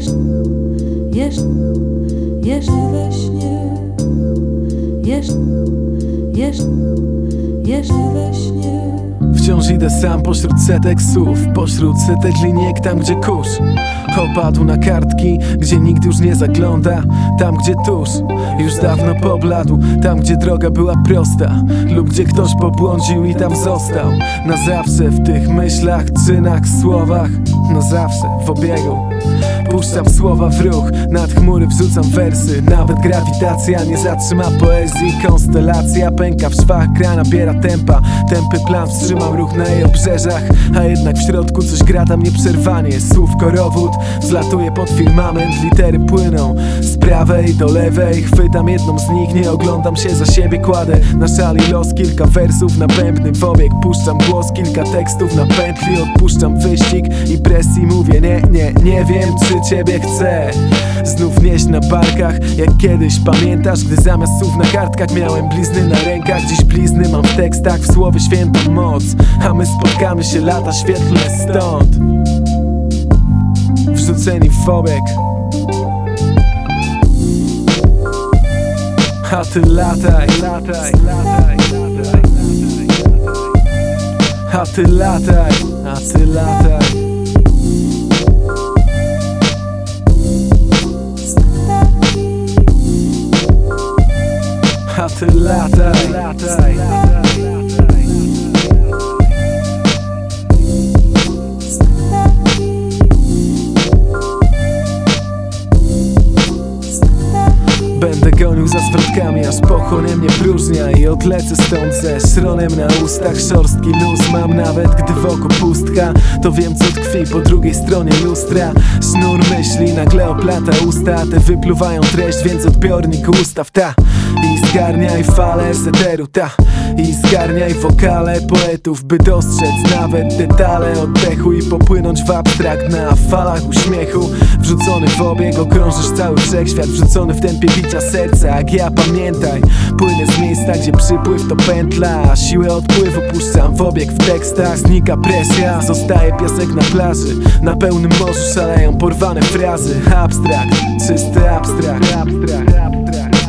Jeszcze, jeszcze, jeszcze we śnie. Jeszcze, jeszcze, jeszcze we śnie. Wciąż idę sam pośród setek słów Pośród setek linijek tam gdzie kurz Opadł na kartki, gdzie nikt już nie zagląda Tam gdzie tuż, już dawno pobladł Tam gdzie droga była prosta Lub gdzie ktoś pobłądził i tam został. Na zawsze w tych myślach, czynach, słowach Na zawsze w obiegu Puszczam słowa w ruch, nad chmury wrzucam wersy. Nawet grawitacja nie zatrzyma poezji. Konstelacja pęka w szwach, gra nabiera tempa. Tępy plan wstrzymał ruch na jej obrzeżach. A jednak w środku coś gra tam nieprzerwanie. Słów korowód zlatuje pod firmament. Litery płyną z prawej do lewej. Chwytam jedną z nich, nie oglądam się za siebie. Kładę na szali los kilka wersów na bębny w obieg Puszczam głos, kilka tekstów na pętli. Odpuszczam wyścig i presji mówię Nie, nie, nie wiem czy ciebie chcę. Znów nieść na barkach Jak kiedyś pamiętasz Gdy zamiast słów na kartkach miałem blizny na rękach. Dziś blizny mam w tekstach W słowie świętą moc A my spotkamy się lata świetlne stąd. Wrzuceni w obieg A ty lataj, lataj, lataj, lataj. A ty lataj, a ty lataj Lataj, lataj, Będę gonił za zwrotkami, aż pochłonie mnie próżnia I odlecę stąd ze szronem na ustach. Szorstki luz mam nawet, gdy wokół pustka. To wiem co tkwi po drugiej stronie lustra. Sznur myśli nagle oplata usta. Te wypluwają treść, więc odbiornik ustaw ta I zgarniaj fale seteru ta. I zgarniaj wokale poetów By dostrzec nawet detale oddechu I popłynąć w abstrakt na falach uśmiechu. Wrzucony w obieg, okrążysz cały wszechświat Wrzucony w tempie bicia serca, jak ja pamiętaj Płynę z miejsca, gdzie przypływ to pętla. Siłę odpływu puszczam w obieg w tekstach Znika presja, zostaje piasek na plaży Na pełnym morzu szaleją porwane frazy. Abstrakt, czysty abstrakt, abstrakt, abstrakt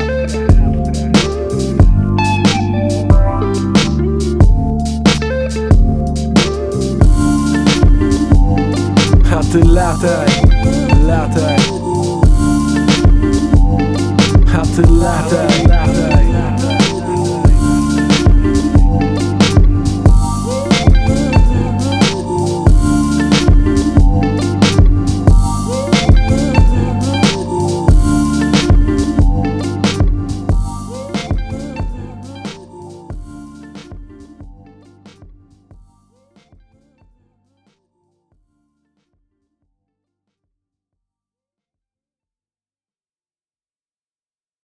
A ty lataj,